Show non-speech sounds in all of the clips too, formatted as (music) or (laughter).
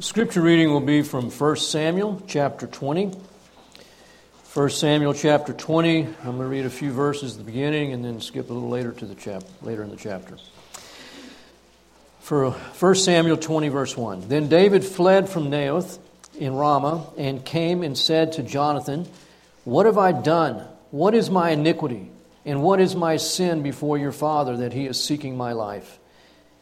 Scripture reading will be from 1 Samuel chapter 20. 1 Samuel chapter 20. I'm going to read a few verses at the beginning and then skip a little later to the chap- later in the chapter. For 1 Samuel 20 verse 1. Then David fled from Naioth in Ramah and came and said to Jonathan, "What have I done? What is my iniquity? And what is my sin before your father that he is seeking my life?"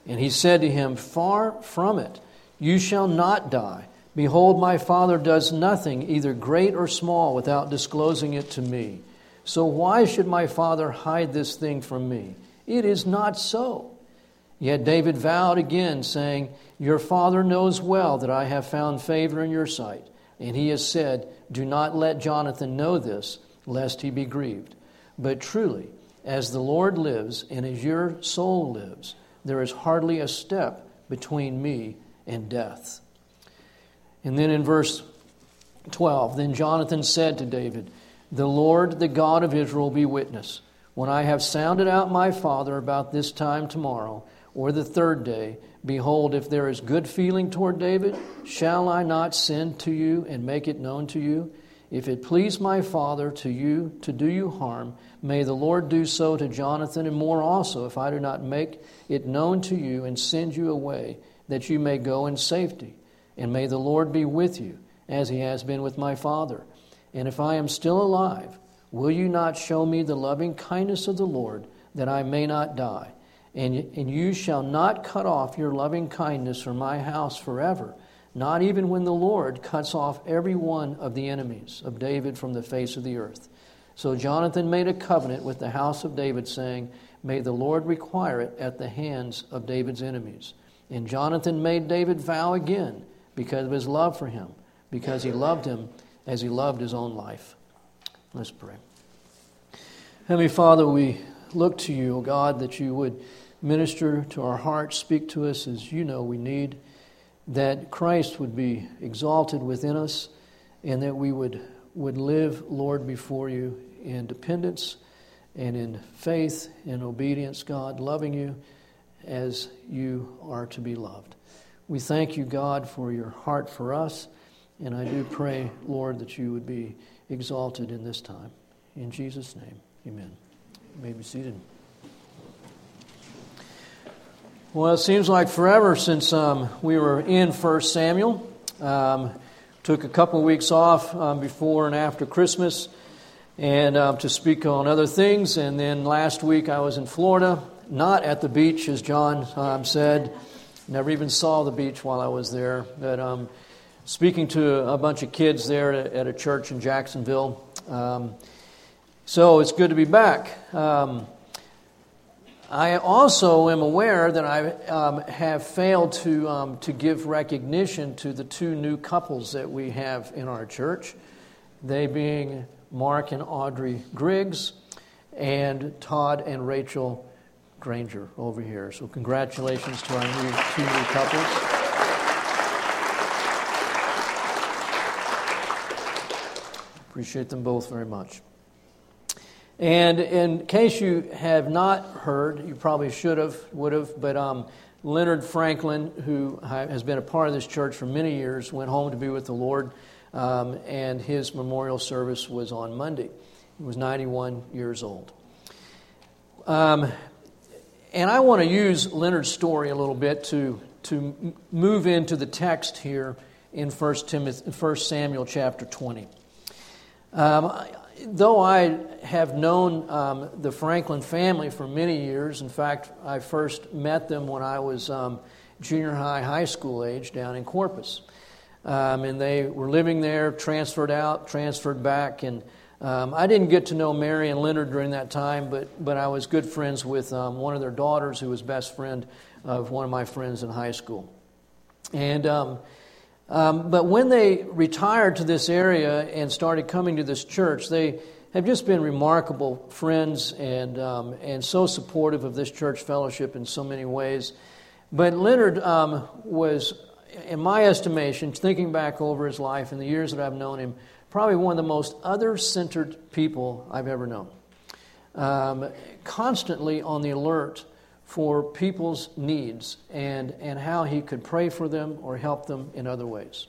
And he said to him, "Far from it. You shall not die." Behold, my Father does nothing, either great or small, without disclosing it to me. So why should my Father hide this thing from me? It is not so. Yet David vowed again, saying, Your Father knows well that I have found favor in your sight. And he has said, Do not let Jonathan know this, lest he be grieved. But truly, as the Lord lives and as your soul lives, there is hardly a step between me and death. And then in verse 12, then Jonathan said to David, The Lord, the God of Israel, be witness. When I have sounded out my father about this time tomorrow, or the third day, behold, if there is good feeling toward David, shall I not send to you and make it known to you? If it please my father to you to do you harm, may the Lord do so to Jonathan and more also, if I do not make it known to you and send you away, that you may go in safety. And may the Lord be with you, as he has been with my father. And if I am still alive, will you not show me the loving kindness of the Lord, that I may not die? And, and you shall not cut off your loving kindness from my house forever, not even when the Lord cuts off every one of the enemies of David from the face of the earth. So Jonathan made a covenant with the house of David, saying, May the Lord require it at the hands of David's enemies. And Jonathan made David vow again because of his love for him, because he loved him as he loved his own life. Let's pray. Heavenly Father, we look to you, O God, that you would minister to our hearts, speak to us as you know we need, that Christ would be exalted within us, and that we would, would live, Lord, before you in dependence and in faith and obedience, God, loving you as you are to be loved. We thank you, God, for your heart for us. And I do pray, Lord, that you would be exalted in this time. In Jesus' name, amen. You may be seated. Well, it seems like forever since um, we were in 1 Samuel. Um, took a couple of weeks off um, before and after Christmas and um, to speak on other things. And then last week I was in Florida, not at the beach, as John um, said. Never even saw the beach while I was there. But um, speaking to a bunch of kids there at a church in Jacksonville. Um, so it's good to be back. Um, I also am aware that I um, have failed to, um, to give recognition to the two new couples that we have in our church, they being Mark and Audrey Griggs and Todd and Rachel Granger over here. So, congratulations to our new, two new couples. Appreciate them both very much. And in case you have not heard, you probably should have, would have, but um, Leonard Franklin, who has been a part of this church for many years, went home to be with the Lord, um, and his memorial service was on Monday. He was 91 years old. Um, and I want to use Leonard's story a little bit to, to move into the text here in 1, Timothy, 1 Samuel chapter 20. Um, though I have known um, the Franklin family for many years, in fact, I first met them when I was um, junior high, high school age down in Corpus. Um, and they were living there, transferred out, transferred back, and um, I didn't get to know Mary and Leonard during that time, but, but I was good friends with um, one of their daughters who was best friend of one of my friends in high school. And, um, um but when they retired to this area and started coming to this church, they have just been remarkable friends and, um, and so supportive of this church fellowship in so many ways. But Leonard um, was, in my estimation, thinking back over his life and the years that I've known him, probably one of the most other centered people I've ever known. Um, constantly on the alert for people's needs and, and how he could pray for them or help them in other ways.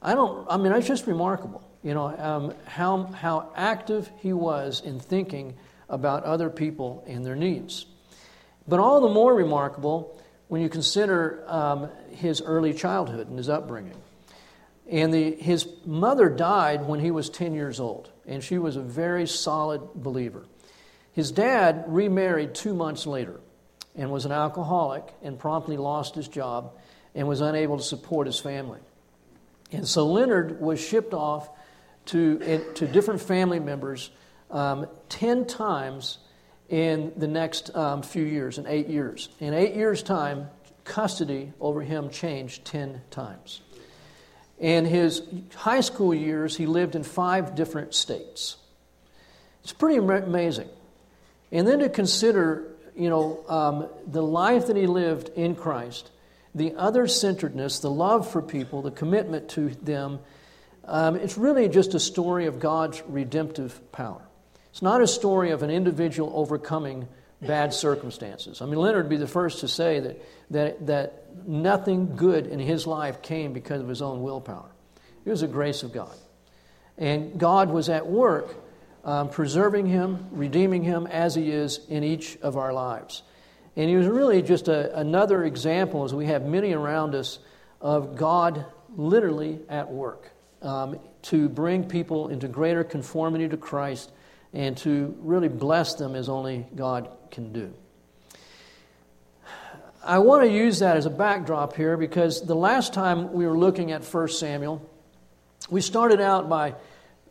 I don't, I mean, it's just remarkable, you know, um, how, how active he was in thinking about other people and their needs. But all the more remarkable when you consider um, his early childhood and his upbringing. And the, his mother died when he was 10 years old, and she was a very solid believer. His dad remarried two months later and was an alcoholic and promptly lost his job and was unable to support his family. And so Leonard was shipped off to, to different family members um, 10 times in the next um, few years, in eight years. In eight years' time, custody over him changed 10 times. In his high school years, he lived in five different states. It's pretty amazing. And then to consider, you know, um, the life that he lived in Christ, the other centeredness, the love for people, the commitment to them, um, it's really just a story of God's redemptive power. It's not a story of an individual overcoming bad circumstances. I mean, Leonard would be the first to say that, that, that nothing good in his life came because of his own willpower. It was the grace of God. And God was at work um, preserving him, redeeming him as he is in each of our lives. And he was really just a, another example, as we have many around us, of God literally at work um, to bring people into greater conformity to Christ and to really bless them as only God can do. I want to use that as a backdrop here because the last time we were looking at 1 Samuel, we started out by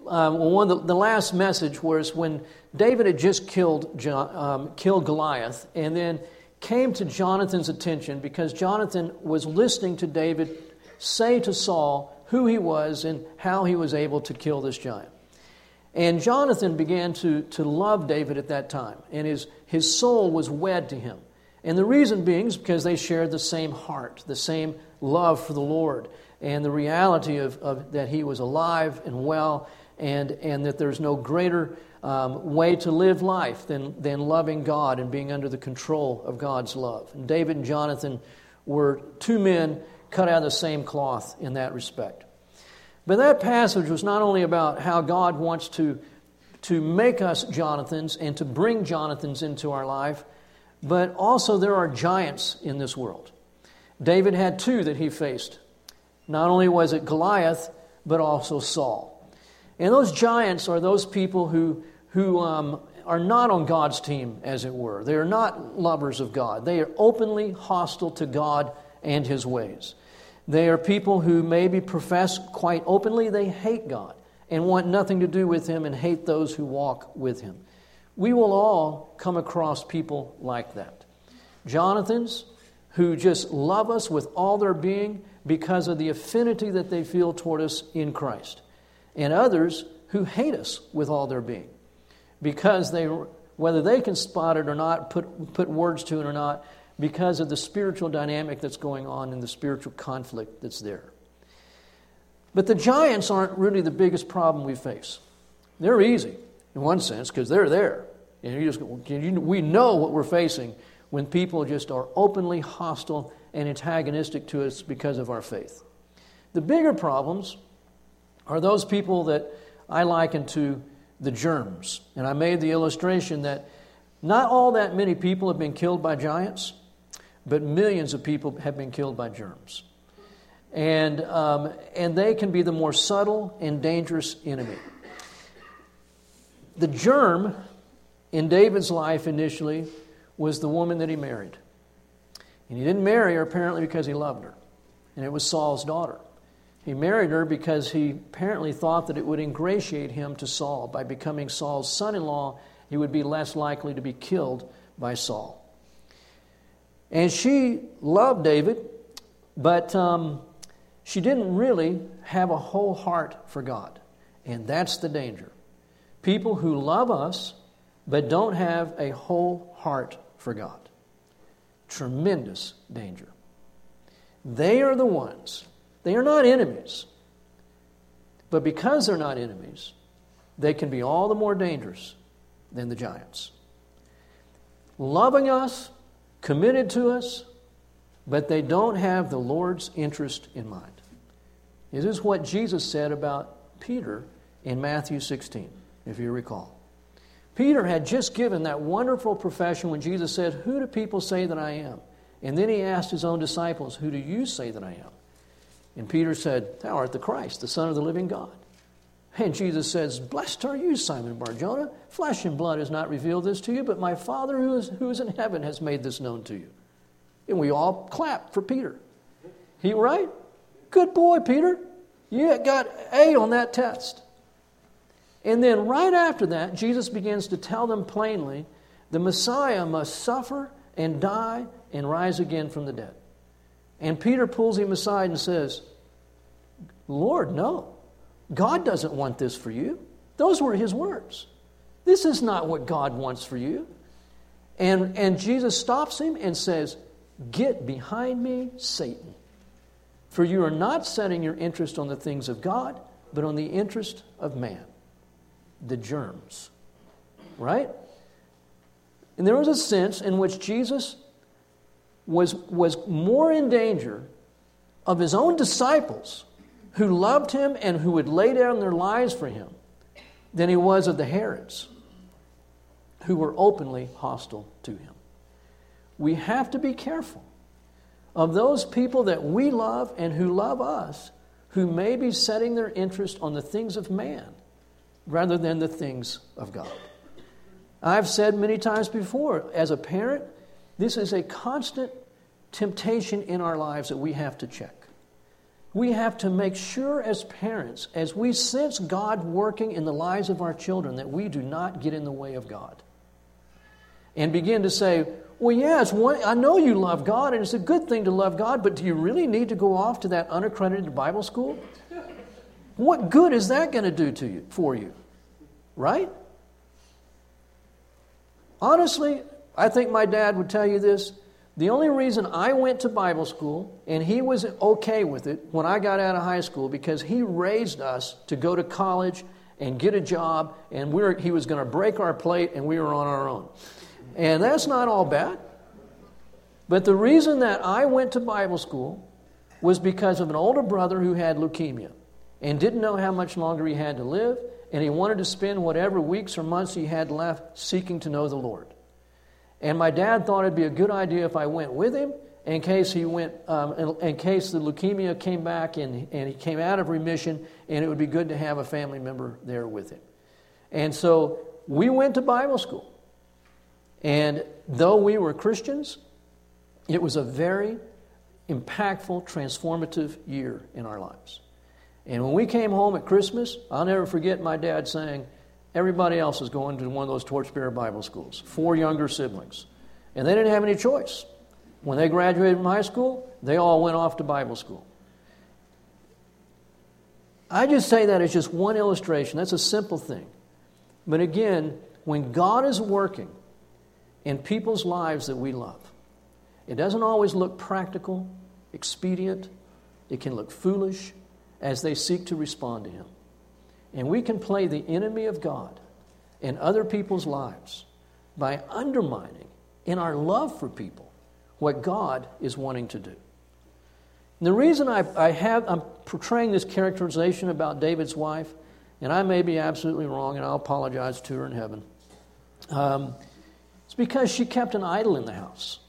um, one the, the, last message was when David had just killed, um, killed Goliath and then came to Jonathan's attention because Jonathan was listening to David say to Saul who he was and how he was able to kill this giant. And Jonathan began to, to love David at that time, and his, his soul was wed to him. And the reason being is because they shared the same heart, the same love for the Lord, and the reality of, of that he was alive and well and, and that there's no greater um, way to live life than, than loving God and being under the control of God's love. And David and Jonathan were two men cut out of the same cloth in that respect. But that passage was not only about how God wants to, to make us Jonathans and to bring Jonathans into our life, but also there are giants in this world. David had two that he faced. Not only was it Goliath, but also Saul. And those giants are those people who, who um, are not on God's team, as it were. They are not lovers of God. They are openly hostile to God and His ways. They are people who maybe profess quite openly they hate God and want nothing to do with Him and hate those who walk with Him. We will all come across people like that. Jonathans, who just love us with all their being because of the affinity that they feel toward us in Christ and others who hate us with all their being because they whether they can spot it or not put, put words to it or not because of the spiritual dynamic that's going on and the spiritual conflict that's there. But the giants aren't really the biggest problem we face. They're easy in one sense because they're there. And you just, we know what we're facing when people just are openly hostile and antagonistic to us because of our faith. The bigger problems are those people that I liken to the germs. And I made the illustration that not all that many people have been killed by giants, but millions of people have been killed by germs. And, um, and they can be the more subtle and dangerous enemy. The germ in David's life initially was the woman that he married. And he didn't marry her apparently because he loved her, and it was Saul's daughter. He married her because he apparently thought that it would ingratiate him to Saul. By becoming Saul's son in law, he would be less likely to be killed by Saul. And she loved David, but um, she didn't really have a whole heart for God. And that's the danger. People who love us, but don't have a whole heart for God. Tremendous danger. They are the ones they are not enemies. But because they're not enemies, they can be all the more dangerous than the giants. Loving us, committed to us, but they don't have the Lord's interest in mind. This is what Jesus said about Peter in Matthew 16, if you recall. Peter had just given that wonderful profession when Jesus said, Who do people say that I am? And then he asked his own disciples, Who do you say that I am? And Peter said, Thou art the Christ, the Son of the living God. And Jesus says, Blessed are you, Simon Barjona. Flesh and blood has not revealed this to you, but my Father who is, who is in heaven has made this known to you. And we all clap for Peter. He right? Good boy, Peter. You got A on that test. And then right after that, Jesus begins to tell them plainly the Messiah must suffer and die and rise again from the dead. And Peter pulls him aside and says, Lord, no. God doesn't want this for you. Those were his words. This is not what God wants for you. And, and Jesus stops him and says, Get behind me, Satan. For you are not setting your interest on the things of God, but on the interest of man, the germs. Right? And there was a sense in which Jesus was, was more in danger of his own disciples who loved him and who would lay down their lives for him than he was of the Herods who were openly hostile to him. We have to be careful of those people that we love and who love us who may be setting their interest on the things of man rather than the things of God. I've said many times before, as a parent, this is a constant temptation in our lives that we have to check. We have to make sure as parents, as we sense God working in the lives of our children, that we do not get in the way of God. And begin to say, well, yeah, I know you love God, and it's a good thing to love God, but do you really need to go off to that unaccredited Bible school? What good is that going to do to you, for you? Right? Honestly, I think my dad would tell you this. The only reason I went to Bible school and he was okay with it when I got out of high school because he raised us to go to college and get a job and we were, he was going to break our plate and we were on our own. And that's not all bad. But the reason that I went to Bible school was because of an older brother who had leukemia and didn't know how much longer he had to live and he wanted to spend whatever weeks or months he had left seeking to know the Lord. And my dad thought it'd be a good idea if I went with him in case he went, um, in, in, case the leukemia came back and, and he came out of remission, and it would be good to have a family member there with him. And so we went to Bible school. And though we were Christians, it was a very impactful, transformative year in our lives. And when we came home at Christmas, I'll never forget my dad saying, Everybody else is going to one of those torchbearer Bible schools, four younger siblings. And they didn't have any choice. When they graduated from high school, they all went off to Bible school. I just say that as just one illustration. That's a simple thing. But again, when God is working in people's lives that we love, it doesn't always look practical, expedient, it can look foolish as they seek to respond to Him. And we can play the enemy of God in other people's lives by undermining in our love for people what God is wanting to do. And the reason I, I have, I'm portraying this characterization about David's wife, and I may be absolutely wrong, and I'll apologize to her in heaven. Um, it's because she kept an idol in the house.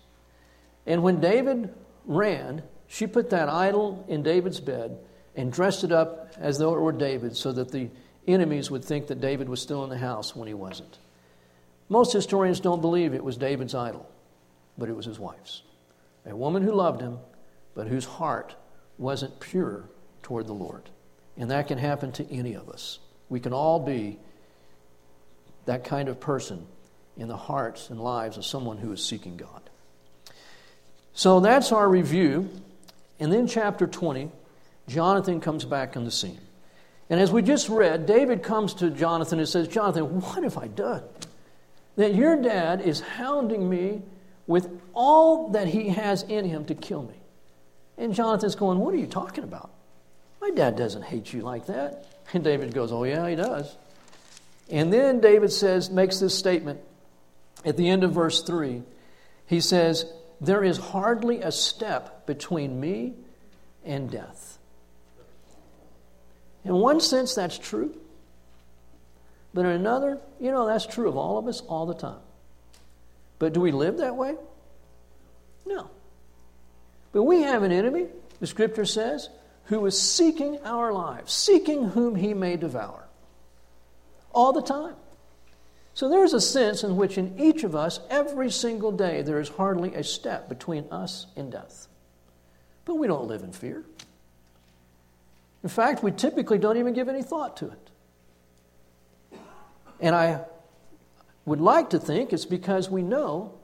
And when David ran, she put that idol in David's bed and dressed it up as though it were David so that the enemies would think that David was still in the house when he wasn't. Most historians don't believe it was David's idol, but it was his wife's. A woman who loved him, but whose heart wasn't pure toward the Lord. And that can happen to any of us. We can all be that kind of person in the hearts and lives of someone who is seeking God. So that's our review. And then, chapter 20, Jonathan comes back on the scene. And as we just read, David comes to Jonathan and says, Jonathan, what have I done? That your dad is hounding me with all that he has in him to kill me. And Jonathan's going, What are you talking about? My dad doesn't hate you like that. And David goes, Oh, yeah, he does. And then David says, makes this statement at the end of verse 3. He says, there is hardly a step between me and death. In one sense, that's true. But in another, you know, that's true of all of us all the time. But do we live that way? No. But we have an enemy, the scripture says, who is seeking our lives, seeking whom he may devour. All the time. So there's a sense in which in each of us, every single day, there is hardly a step between us and death. But we don't live in fear. In fact, we typically don't even give any thought to it. And I would like to think it's because we know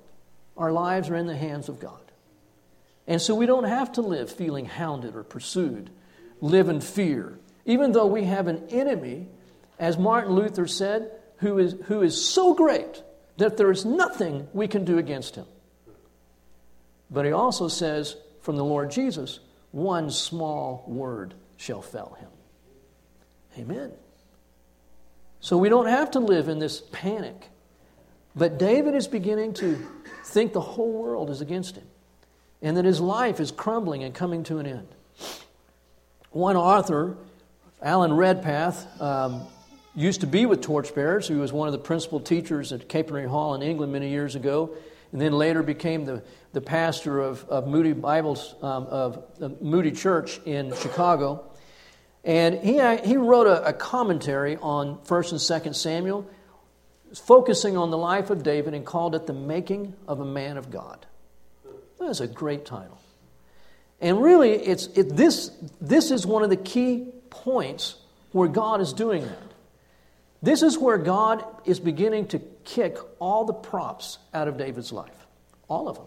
our lives are in the hands of God. And so we don't have to live feeling hounded or pursued, live in fear, even though we have an enemy, as Martin Luther said, who is, who is so great that there is nothing we can do against him. But he also says from the Lord Jesus, one small word shall fell him. Amen. So we don't have to live in this panic. But David is beginning to think the whole world is against him and that his life is crumbling and coming to an end. One author, Alan Redpath, um, used to be with torchbearers. He was one of the principal teachers at Capernwray Hall in England many years ago, and then later became the, the pastor of, of Moody Bibles, um, of the Moody Church in Chicago. And he, uh, he wrote a, a commentary on 1st and 2nd Samuel, focusing on the life of David, and called it The Making of a Man of God. That's a great title. And really, it's, it, this, this is one of the key points where God is doing that. This is where God is beginning to kick all the props out of David's life. All of them.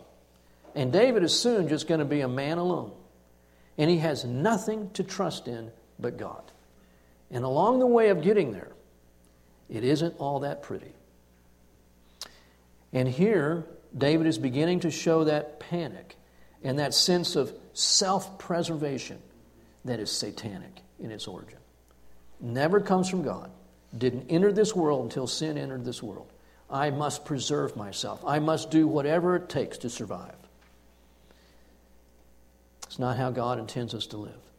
And David is soon just going to be a man alone. And he has nothing to trust in but God. And along the way of getting there, it isn't all that pretty. And here, David is beginning to show that panic and that sense of self preservation that is satanic in its origin. Never comes from God. Didn't enter this world until sin entered this world. I must preserve myself. I must do whatever it takes to survive. It's not how God intends us to live.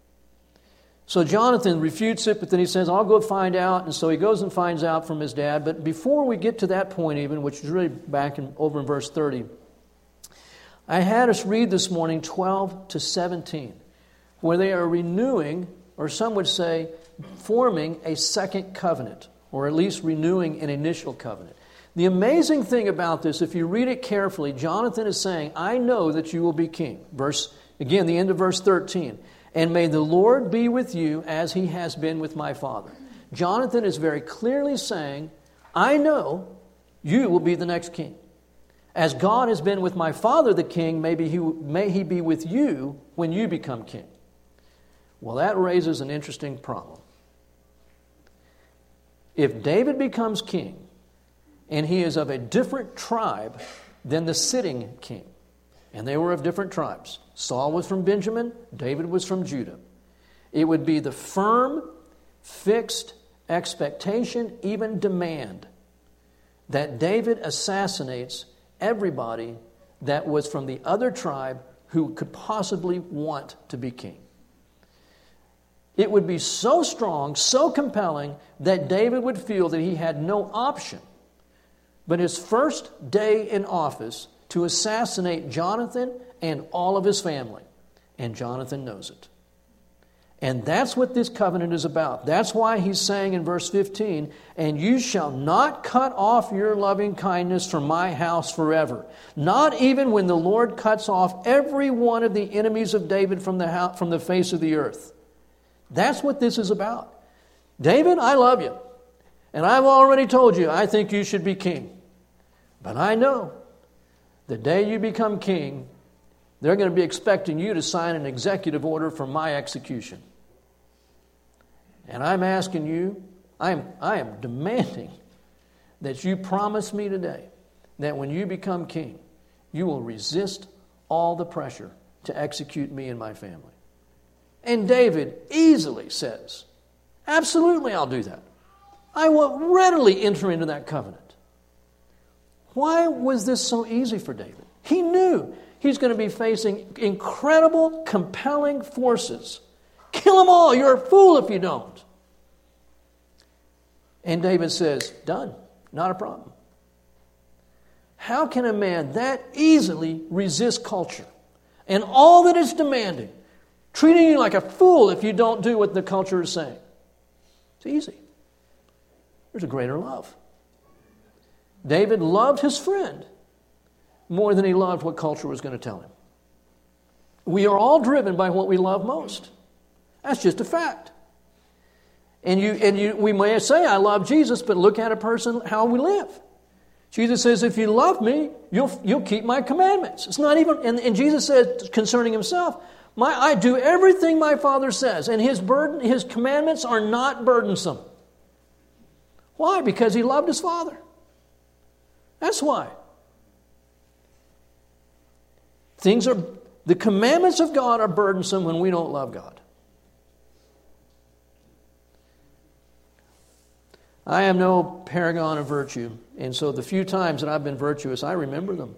So Jonathan refutes it, but then he says, I'll go find out. And so he goes and finds out from his dad. But before we get to that point, even, which is really back in, over in verse 30, I had us read this morning 12 to 17, where they are renewing, or some would say, forming a second covenant, or at least renewing an initial covenant. The amazing thing about this, if you read it carefully, Jonathan is saying, I know that you will be king. Verse, again, the end of verse 13. And may the Lord be with you as he has been with my father. Jonathan is very clearly saying, I know you will be the next king. As God has been with my father, the king, maybe he, may he be with you when you become king. Well, that raises an interesting problem. If David becomes king and he is of a different tribe than the sitting king, and they were of different tribes. Saul was from Benjamin, David was from Judah. It would be the firm, fixed expectation, even demand, that David assassinates everybody that was from the other tribe who could possibly want to be king. It would be so strong, so compelling, that David would feel that he had no option. But his first day in office to assassinate Jonathan and all of his family. And Jonathan knows it. And that's what this covenant is about. That's why he's saying in verse 15, And you shall not cut off your loving kindness from my house forever, not even when the Lord cuts off every one of the enemies of David from the, house, from the face of the earth. That's what this is about. David, I love you. And I've already told you I think you should be king. But I know the day you become king, they're going to be expecting you to sign an executive order for my execution. And I'm asking you, I am, I am demanding that you promise me today that when you become king, you will resist all the pressure to execute me and my family. And David easily says, Absolutely, I'll do that. I will readily enter into that covenant. Why was this so easy for David? He knew he's going to be facing incredible, compelling forces. Kill them all. You're a fool if you don't. And David says, Done. Not a problem. How can a man that easily resist culture and all that it's demanding, treating you like a fool if you don't do what the culture is saying? It's easy. There's a greater love. David loved his friend more than he loved what culture was going to tell him. We are all driven by what we love most. That's just a fact. And, you, and you, we may say, I love Jesus, but look at a person, how we live. Jesus says, if you love me, you'll, you'll keep my commandments. It's not even, and, and Jesus said concerning himself, my, I do everything my Father says, and his, burden, his commandments are not burdensome. Why? Because he loved his Father. That's why. Things are, the commandments of God are burdensome when we don't love God. I am no paragon of virtue, and so the few times that I've been virtuous, I remember them.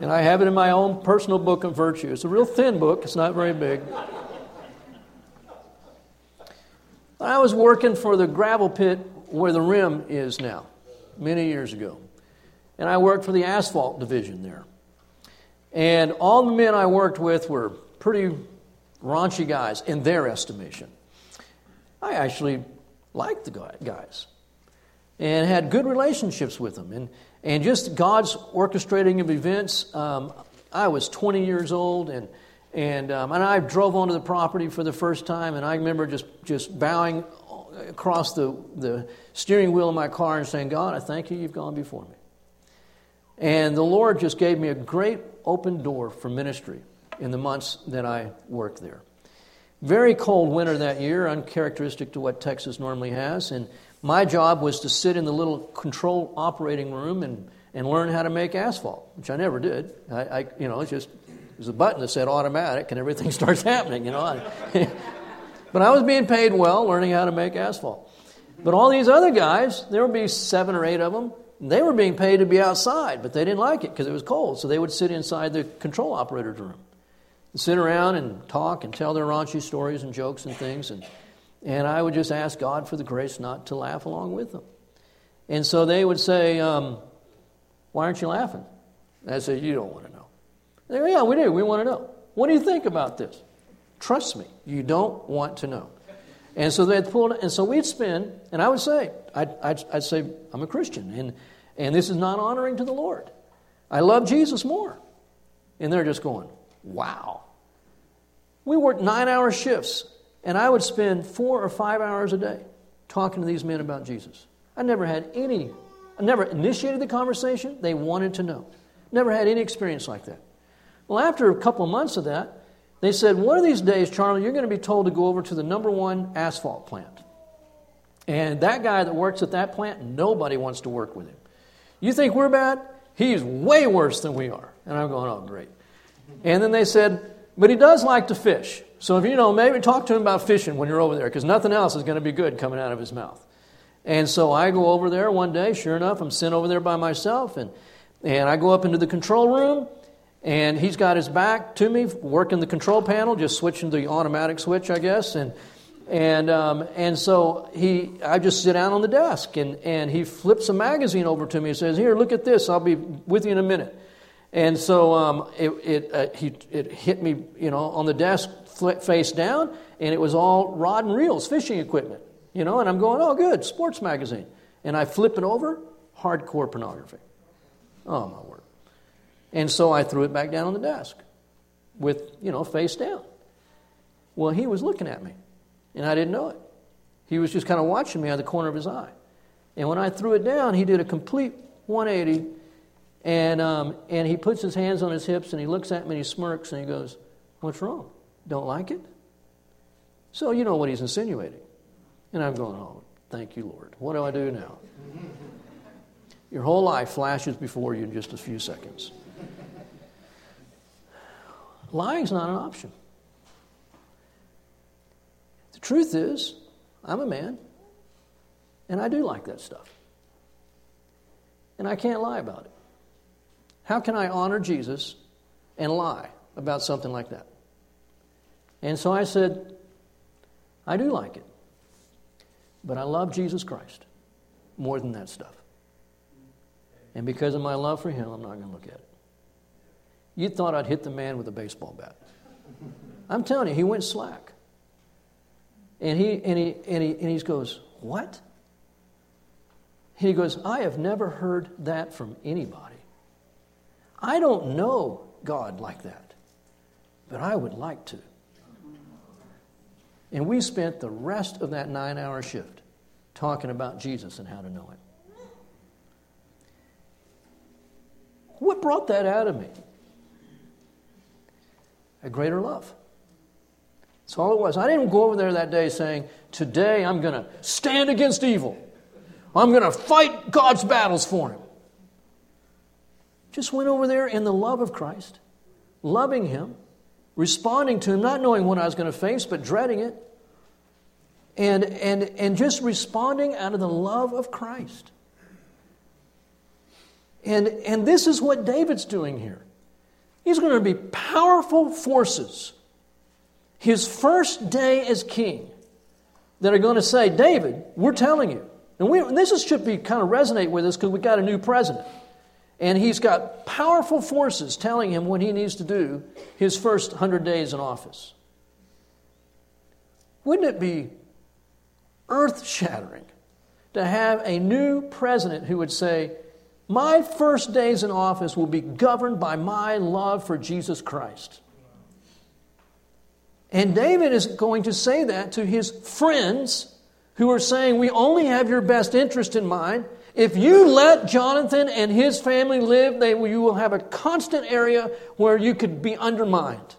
and I have it in my own personal book of virtue. It's a real thin book, it's not very big. I was working for the gravel pit where the rim is now, many years ago. And I worked for the asphalt division there. And all the men I worked with were pretty raunchy guys in their estimation. I actually liked the guys and had good relationships with them. And, and just God's orchestrating of events. Um, I was 20 years old, and, and, um, and I drove onto the property for the first time, and I remember just, just bowing across the, the steering wheel of my car and saying, God, I thank you, you've gone before me. And the Lord just gave me a great open door for ministry in the months that I worked there. Very cold winter that year, uncharacteristic to what Texas normally has. And my job was to sit in the little control operating room and, and learn how to make asphalt, which I never did. I, I you know, it's just there's a button that said automatic, and everything (laughs) starts happening. You know, but I was being paid well, learning how to make asphalt. But all these other guys, there would be seven or eight of them. They were being paid to be outside, but they didn't like it because it was cold, so they would sit inside the control operator's room and sit around and talk and tell their raunchy stories and jokes and things. And, and I would just ask God for the grace not to laugh along with them. And so they would say, um, Why aren't you laughing? And I said, You don't want to know. They go, Yeah, we do. We want to know. What do you think about this? Trust me, you don't want to know. And so they'd pull and so we'd spend, and I would say, I'd, I'd, I'd, say, I'm a Christian, and, and this is not honoring to the Lord. I love Jesus more. And they're just going, wow. We worked nine hour shifts, and I would spend four or five hours a day talking to these men about Jesus. I never had any, I never initiated the conversation. They wanted to know. Never had any experience like that. Well, after a couple of months of that, they said, One of these days, Charlie, you're going to be told to go over to the number one asphalt plant. And that guy that works at that plant, nobody wants to work with him. You think we're bad? He's way worse than we are. And I'm going, Oh, great. And then they said, but he does like to fish. So if you know, maybe talk to him about fishing when you're over there, because nothing else is going to be good coming out of his mouth. And so I go over there one day, sure enough, I'm sent over there by myself, and, and I go up into the control room, and he's got his back to me, working the control panel, just switching the automatic switch, I guess. And, and, um, and so he, I just sit down on the desk, and, and he flips a magazine over to me and says, Here, look at this, I'll be with you in a minute. And so um, it, it, uh, he, it hit me, you know, on the desk face down, and it was all rod and reels, fishing equipment, you know, and I'm going, oh, good, sports magazine. And I flip it over, hardcore pornography. Oh, my word. And so I threw it back down on the desk with, you know, face down. Well, he was looking at me, and I didn't know it. He was just kind of watching me out of the corner of his eye. And when I threw it down, he did a complete 180 and, um, and he puts his hands on his hips and he looks at me and he smirks and he goes, What's wrong? Don't like it? So you know what he's insinuating. And I'm going, Oh, thank you, Lord. What do I do now? (laughs) Your whole life flashes before you in just a few seconds. Lying's not an option. The truth is, I'm a man, and I do like that stuff. And I can't lie about it. How can I honor Jesus and lie about something like that? And so I said, I do like it. But I love Jesus Christ more than that stuff. And because of my love for him, I'm not going to look at it. You thought I'd hit the man with a baseball bat. I'm telling you, he went slack. And he, and he, and he, and he goes, What? He goes, I have never heard that from anybody. I don't know God like that, but I would like to. And we spent the rest of that nine hour shift talking about Jesus and how to know Him. What brought that out of me? A greater love. That's all it was. I didn't go over there that day saying, Today I'm going to stand against evil. I'm going to fight God's battles for him. Just went over there in the love of Christ, loving him, responding to him, not knowing what I was going to face, but dreading it. And, and, and just responding out of the love of Christ. And, and this is what David's doing here. He's going to be powerful forces his first day as king that are going to say, David, we're telling you. And, we, and this is, should be kind of resonate with us because we got a new president. And he's got powerful forces telling him what he needs to do his first 100 days in office. Wouldn't it be earth shattering to have a new president who would say, My first days in office will be governed by my love for Jesus Christ? And David is going to say that to his friends who are saying, We only have your best interest in mind. If you let Jonathan and his family live, they, you will have a constant area where you could be undermined.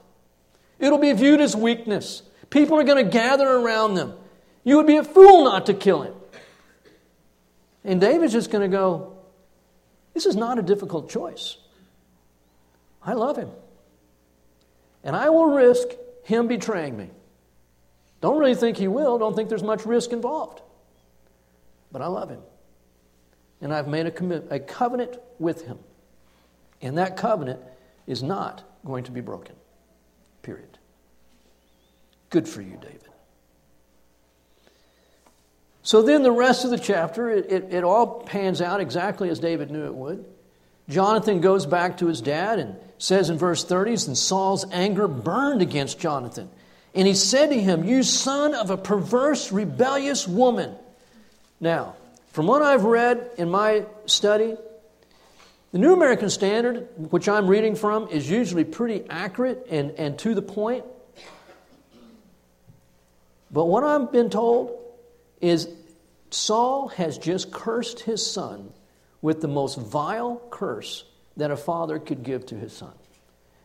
It'll be viewed as weakness. People are going to gather around them. You would be a fool not to kill him. And David's just going to go, This is not a difficult choice. I love him. And I will risk him betraying me. Don't really think he will, don't think there's much risk involved. But I love him. And I've made a, a covenant with him. And that covenant is not going to be broken. Period. Good for you, David. So then the rest of the chapter, it, it, it, all pans out exactly as David knew it would. Jonathan goes back to his dad and says in verse 30, and Saul's anger burned against Jonathan. And he said to him, You son of a perverse, rebellious woman. Now, from what I've read in my study, the New American Standard, which I'm reading from, is usually pretty accurate and, and to the point. But what I've been told is Saul has just cursed his son with the most vile curse that a father could give to his son.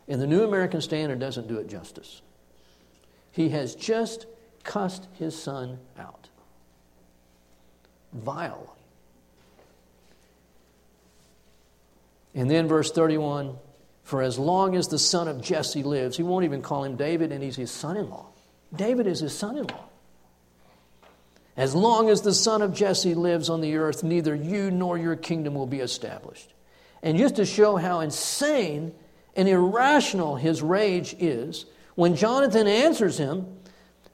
And the New American Standard doesn't do it justice. He has just cussed his son out. Vilely. And then verse 31 For as long as the son of Jesse lives, he won't even call him David, and he's his son in law. David is his son in law. As long as the son of Jesse lives on the earth, neither you nor your kingdom will be established. And just to show how insane and irrational his rage is, when Jonathan answers him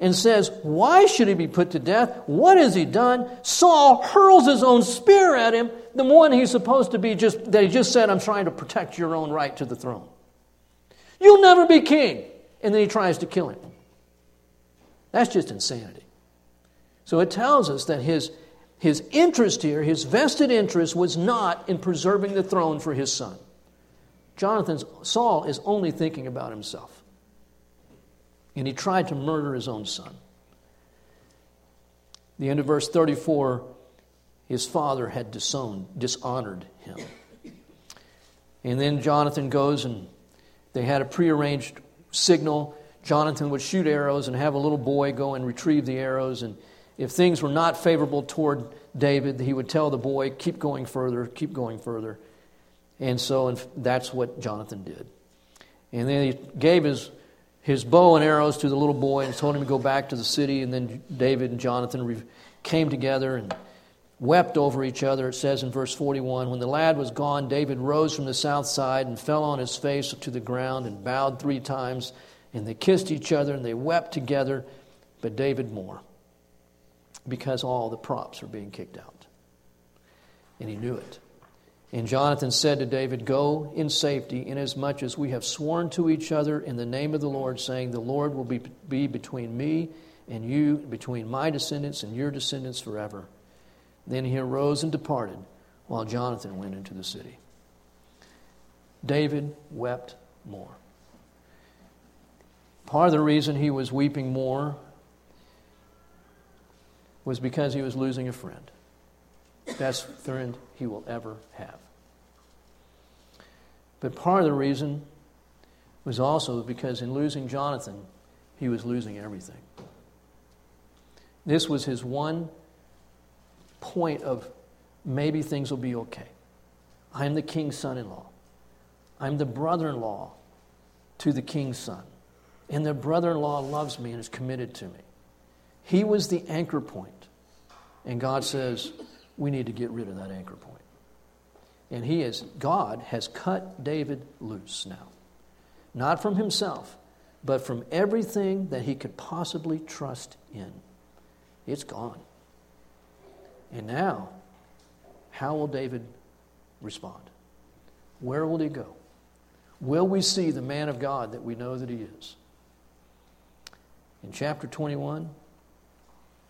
and says, Why should he be put to death? What has he done? Saul hurls his own spear at him, the one he's supposed to be just, that he just said, I'm trying to protect your own right to the throne. You'll never be king. And then he tries to kill him. That's just insanity. So it tells us that his, his interest here, his vested interest, was not in preserving the throne for his son. Jonathan, Saul is only thinking about himself. And he tried to murder his own son. The end of verse 34 his father had disowned, dishonored him. And then Jonathan goes and they had a prearranged signal. Jonathan would shoot arrows and have a little boy go and retrieve the arrows. And if things were not favorable toward David, he would tell the boy, keep going further, keep going further. And so and that's what Jonathan did. And then he gave his, his bow and arrows to the little boy and told him to go back to the city. And then David and Jonathan came together and wept over each other. It says in verse 41 When the lad was gone, David rose from the south side and fell on his face to the ground and bowed three times. And they kissed each other and they wept together, but David more, because all the props were being kicked out. And he knew it. And Jonathan said to David, Go in safety, inasmuch as we have sworn to each other in the name of the Lord, saying, The Lord will be, be between me and you, between my descendants and your descendants forever. Then he arose and departed, while Jonathan went into the city. David wept more. Part of the reason he was weeping more was because he was losing a friend. Best friend he will ever have. But part of the reason was also because in losing Jonathan, he was losing everything. This was his one point of maybe things will be okay. I'm the king's son in law. I'm the brother in law to the king's son. And the brother in law loves me and is committed to me. He was the anchor point. And God says, we need to get rid of that anchor point. And he is, God has cut David loose now. Not from himself, but from everything that he could possibly trust in. It's gone. And now, how will David respond? Where will he go? Will we see the man of God that we know that he is? In chapter 21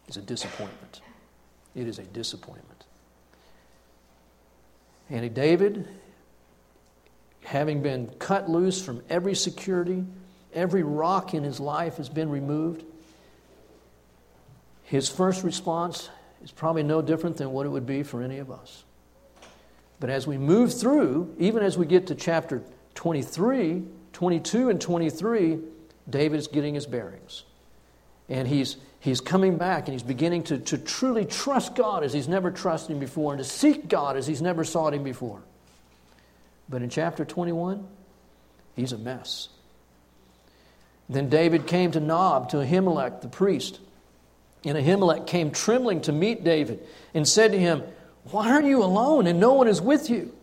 is a disappointment. It is a disappointment. And David, having been cut loose from every security, every rock in his life has been removed. His first response is probably no different than what it would be for any of us. But as we move through, even as we get to chapter 23, 22, and 23, David is getting his bearings. And he's, he's coming back and he's beginning to, to truly trust God as he's never trusted him before and to seek God as he's never sought him before. But in chapter 21, he's a mess. Then David came to Nob, to Ahimelech, the priest. And Ahimelech came trembling to meet David and said to him, Why are you alone and no one is with you?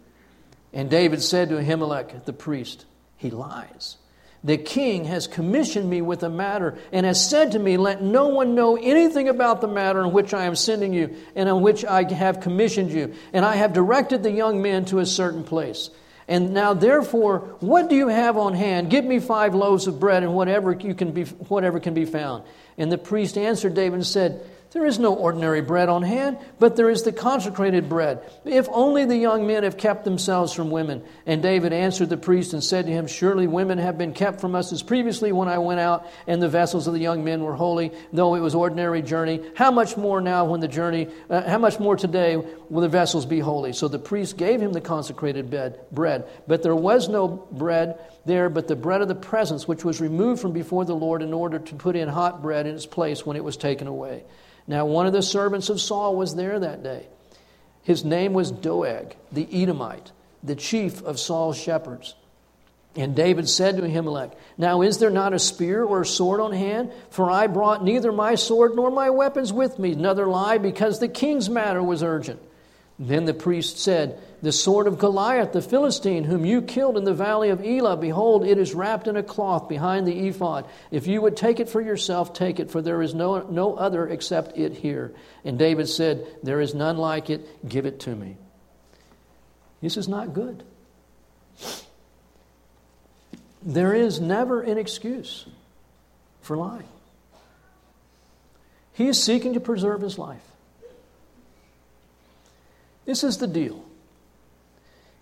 And David said to Ahimelech, the priest, He lies. The king has commissioned me with a matter and has said to me, Let no one know anything about the matter in which I am sending you and on which I have commissioned you. And I have directed the young men to a certain place. And now, therefore, what do you have on hand? Give me five loaves of bread and whatever, you can be, whatever can be found. And the priest answered David and said, there is no ordinary bread on hand, but there is the consecrated bread. If only the young men have kept themselves from women. And David answered the priest and said to him, Surely women have been kept from us as previously when I went out, and the vessels of the young men were holy, though it was ordinary journey. How much more now when the journey, uh, how much more today will the vessels be holy? So the priest gave him the consecrated bed, bread. But there was no bread there, but the bread of the presence, which was removed from before the Lord in order to put in hot bread in its place when it was taken away. Now, one of the servants of Saul was there that day. His name was Doeg, the Edomite, the chief of Saul's shepherds. And David said to Ahimelech, Now is there not a spear or a sword on hand? For I brought neither my sword nor my weapons with me. Another lie, because the king's matter was urgent. Then the priest said, The sword of Goliath the Philistine, whom you killed in the valley of Elah, behold, it is wrapped in a cloth behind the ephod. If you would take it for yourself, take it, for there is no, no other except it here. And David said, There is none like it, give it to me. This is not good. There is never an excuse for lying. He is seeking to preserve his life. This is the deal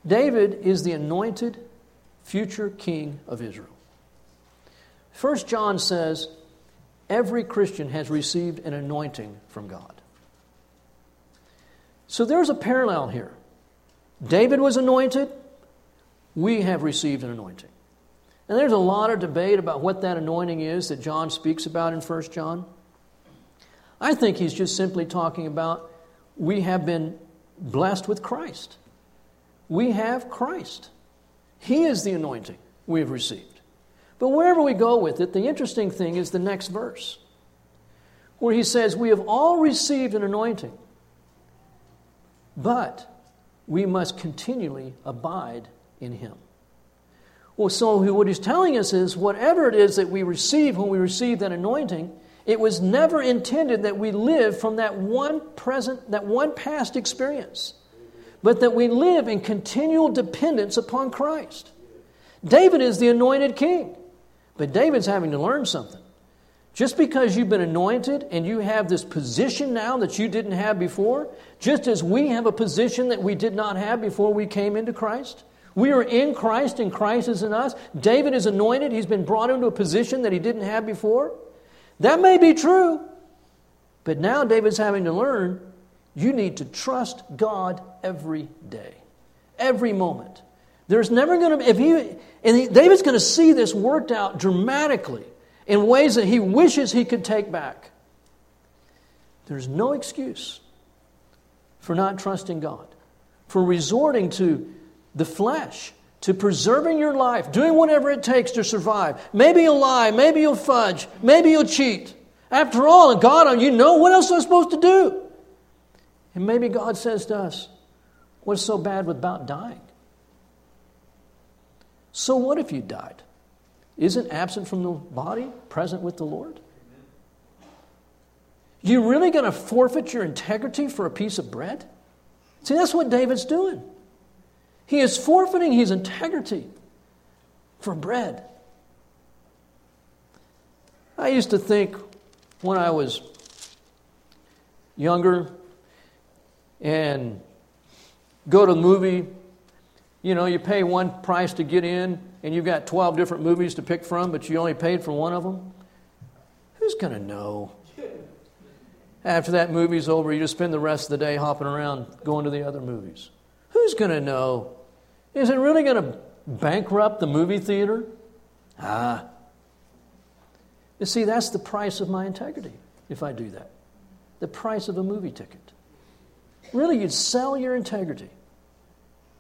David is the anointed future king of Israel. First John says every Christian has received an anointing from God. So there's a parallel here. David was anointed, we have received an anointing. And there's a lot of debate about what that anointing is that John speaks about in 1 John. I think he's just simply talking about we have been blessed with Christ. We have Christ. He is the anointing we have received. But wherever we go with it, the interesting thing is the next verse, where he says, We have all received an anointing. but we must continually abide in him. Well, so what he's telling us is whatever it is that we receive when we receive that anointing, it was never intended that we live from that one present, that one past experience, but that we live in continual dependence upon Christ. David is the anointed king, but David's having to learn something. Just because you've been anointed and you have this position now that you didn't have before, just as we have a position that we did not have before we came into Christ, we are in Christ and Christ is in us. David is anointed. He's been brought into a position that he didn't have before. That may be true. But now David's having to learn you need to trust God every day, every moment. There's never going to be, if he, and he, David's going to see this worked out dramatically in ways that he wishes he could take back. There's no excuse for not trusting God, for resorting to the flesh, to preserving your life, doing whatever it takes to survive. Maybe you'll lie, maybe you'll fudge, maybe you'll cheat. After all, God, you know what else am I supposed to do? And maybe God says to us, What's so bad about dying? So what if you died? Isn't absent from the body present with the Lord? You really going to forfeit your integrity for a piece of bread? See, that's what David's doing. He is forfeiting his integrity for bread. I used to think when I was younger and go to the movie, you know, you pay one price to get in and you've got 12 different movies to pick from, but you only paid for one of them. Who's going to know? After that movie's over, you just spend the rest of the day hopping around going to the other movies. Who's going to know? Is it really going to bankrupt the movie theater? Ah. You see, that's the price of my integrity if I do that. The price of a movie ticket. Really, you'd sell your integrity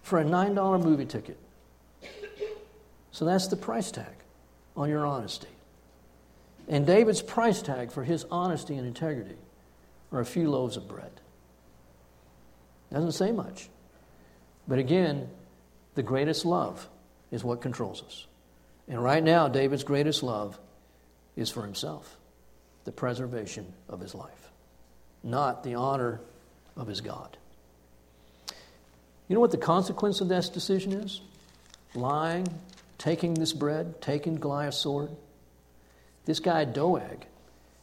for a $9 movie ticket. So that's the price tag on your honesty. And David's price tag for his honesty and integrity are a few loaves of bread. Doesn't say much. But again, the greatest love is what controls us. And right now, David's greatest love is for himself the preservation of his life, not the honor of his God. You know what the consequence of this decision is? Lying, taking this bread, taking Goliath's sword. This guy, Doeg,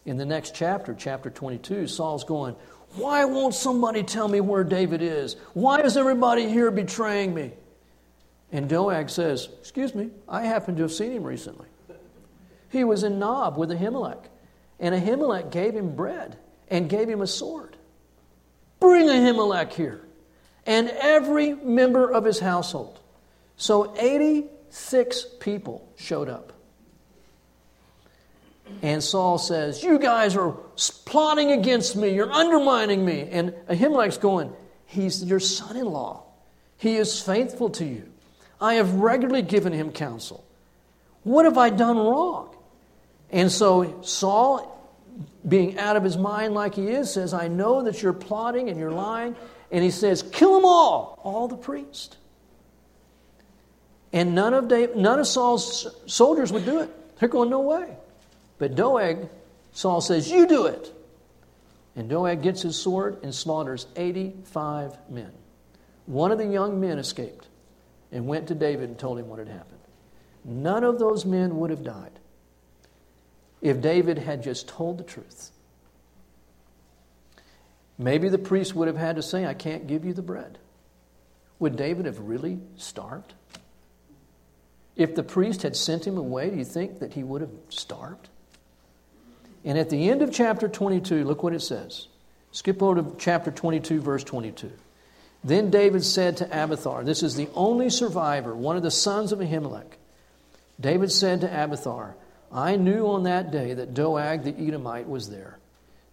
in the next chapter, chapter 22, Saul's going, Why won't somebody tell me where David is? Why is everybody here betraying me? And Doeg says, Excuse me, I happen to have seen him recently. He was in Nob with Ahimelech, and Ahimelech gave him bread and gave him a sword. Bring Ahimelech here, and every member of his household. So 86 people showed up. And Saul says, You guys are plotting against me. You're undermining me. And Ahimelech's going, He's your son in law. He is faithful to you. I have regularly given him counsel. What have I done wrong? And so Saul, being out of his mind like he is, says, I know that you're plotting and you're lying. And he says, Kill them all, all the priests. And none of, none of Saul's soldiers would do it. They're going, No way. But Doeg, Saul says, You do it. And Doeg gets his sword and slaughters 85 men. One of the young men escaped and went to David and told him what had happened. None of those men would have died if David had just told the truth. Maybe the priest would have had to say, I can't give you the bread. Would David have really starved? If the priest had sent him away, do you think that he would have starved? And at the end of chapter 22, look what it says. Skip over to chapter 22, verse 22. Then David said to Abiathar, This is the only survivor, one of the sons of Ahimelech. David said to Abiathar, I knew on that day that Doeg the Edomite was there,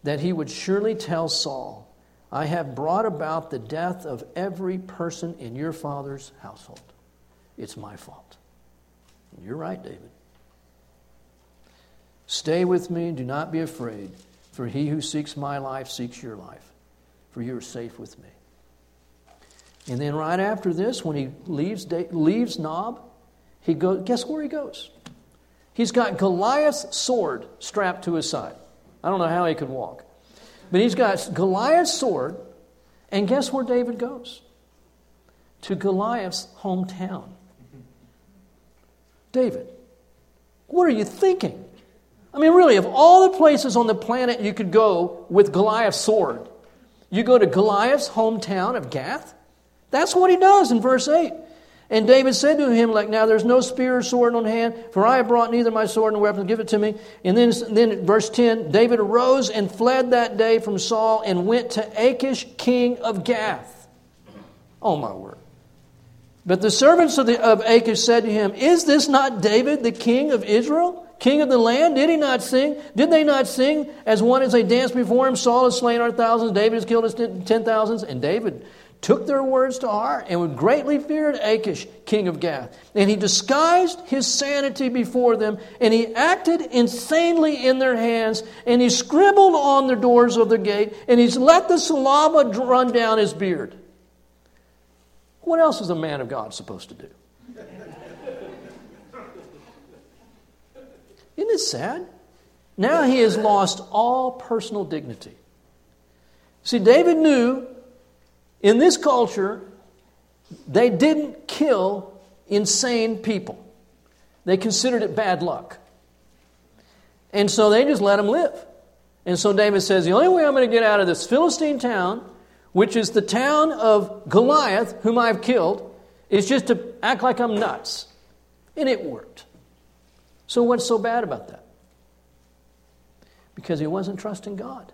that he would surely tell Saul, I have brought about the death of every person in your father's household. It's my fault. You're right, David. Stay with me, do not be afraid, for he who seeks my life seeks your life, for you are safe with me. And then right after this, when he leaves, leaves Nob, he goes, guess where he goes? He's got Goliath's sword strapped to his side. I don't know how he could walk. But he's got Goliath's sword, and guess where David goes? To Goliath's hometown. David, what are you thinking? I mean, really, of all the places on the planet you could go with Goliath's sword, you go to Goliath's hometown of Gath? That's what he does in verse 8. And David said to him, like, now there's no spear or sword on hand, for I have brought neither my sword nor weapon, give it to me. And then, then verse 10, David arose and fled that day from Saul and went to Achish, king of Gath. Oh my word. But the servants of, the, of Achish said to him, Is this not David, the king of Israel? King of the land? Did he not sing? Did they not sing as one as they danced before him? Saul has slain our thousands, David has killed his ten thousands. And David took their words to heart and would greatly feared Achish, king of Gath. And he disguised his sanity before them, and he acted insanely in their hands, and he scribbled on the doors of the gate, and he's let the saliva run down his beard. What else is a man of God supposed to do? Isn't it sad? Now he has lost all personal dignity. See, David knew in this culture, they didn't kill insane people. They considered it bad luck. And so they just let him live. And so David says, The only way I'm going to get out of this Philistine town, which is the town of Goliath, whom I've killed, is just to act like I'm nuts. And it worked. So what's so bad about that? Because he wasn't trusting God.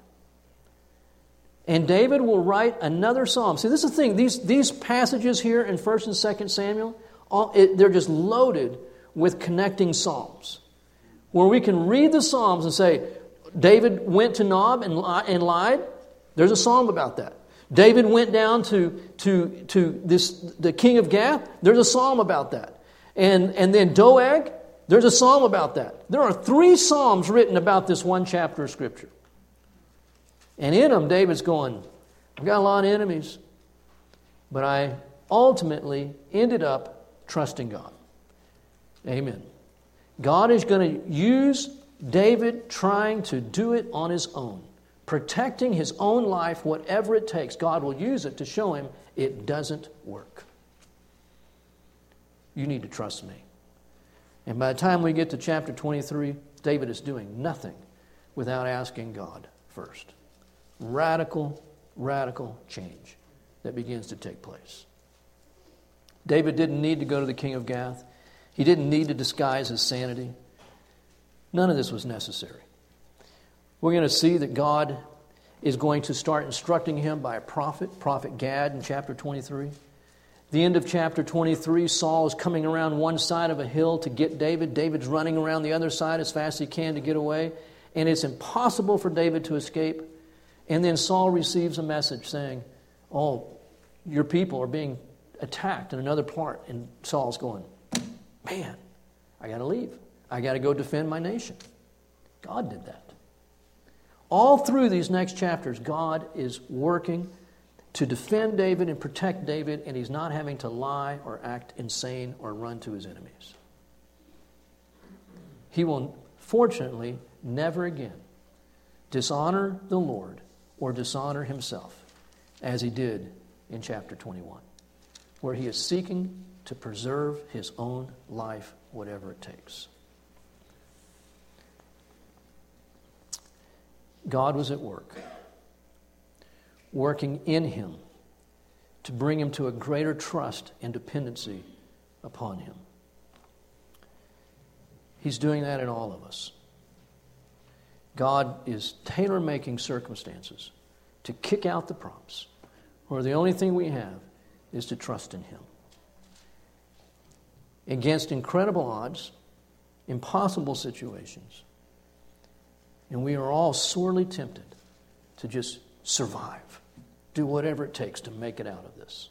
And David will write another psalm. See, this is the thing. These, these passages here in 1st and 2nd Samuel, all, it, they're just loaded with connecting psalms. Where we can read the psalms and say, David went to Nob and, and lied. There's a psalm about that. David went down to, to, to this, the king of Gath. There's a psalm about that. And, and then Doeg, there's a psalm about that. There are three psalms written about this one chapter of Scripture. And in them, David's going, I've got a lot of enemies, but I ultimately ended up trusting God. Amen. God is going to use David trying to do it on his own, protecting his own life, whatever it takes. God will use it to show him it doesn't work. You need to trust me. And by the time we get to chapter 23, David is doing nothing without asking God first radical, radical change that begins to take place. David didn't need to go to the king of Gath. He didn't need to disguise his sanity. None of this was necessary. We're going to see that God is going to start instructing him by a prophet, Prophet Gad, in chapter 23. The end of chapter 23, Saul is coming around one side of a hill to get David. David's running around the other side as fast as he can to get away. And it's impossible for David to escape. And then Saul receives a message saying, Oh, your people are being attacked in another part. And Saul's going, Man, I got to leave. I got to go defend my nation. God did that. All through these next chapters, God is working to defend David and protect David, and he's not having to lie or act insane or run to his enemies. He will, fortunately, never again dishonor the Lord or dishonor himself, as he did in chapter 21, where he is seeking to preserve his own life, whatever it takes. God was at work, working in him to bring him to a greater trust and dependency upon him. He's doing that in all of us. God is tailor making circumstances to kick out the prompts, where the only thing we have is to trust in Him. Against incredible odds, impossible situations, and we are all sorely tempted to just survive, do whatever it takes to make it out of this.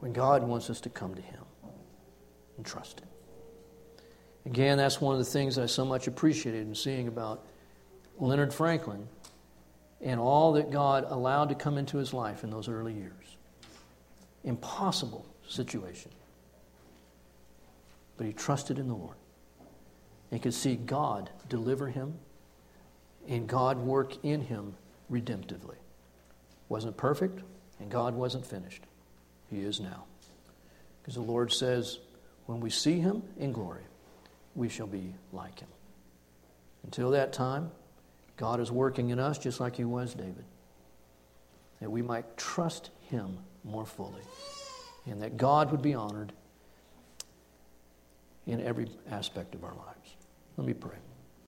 When God wants us to come to Him and trust Him. Again, that's one of the things I so much appreciated in seeing about Leonard Franklin and all that God allowed to come into his life in those early years. impossible situation. But he trusted in the Lord. And could see God deliver him and God work in him redemptively. Wasn't perfect, and God wasn't finished. He is now. Because the Lord says, when we see him in glory, we shall be like him. Until that time, God is working in us just like he was David. That we might trust him more fully. And that God would be honored in every aspect of our lives. Let me pray.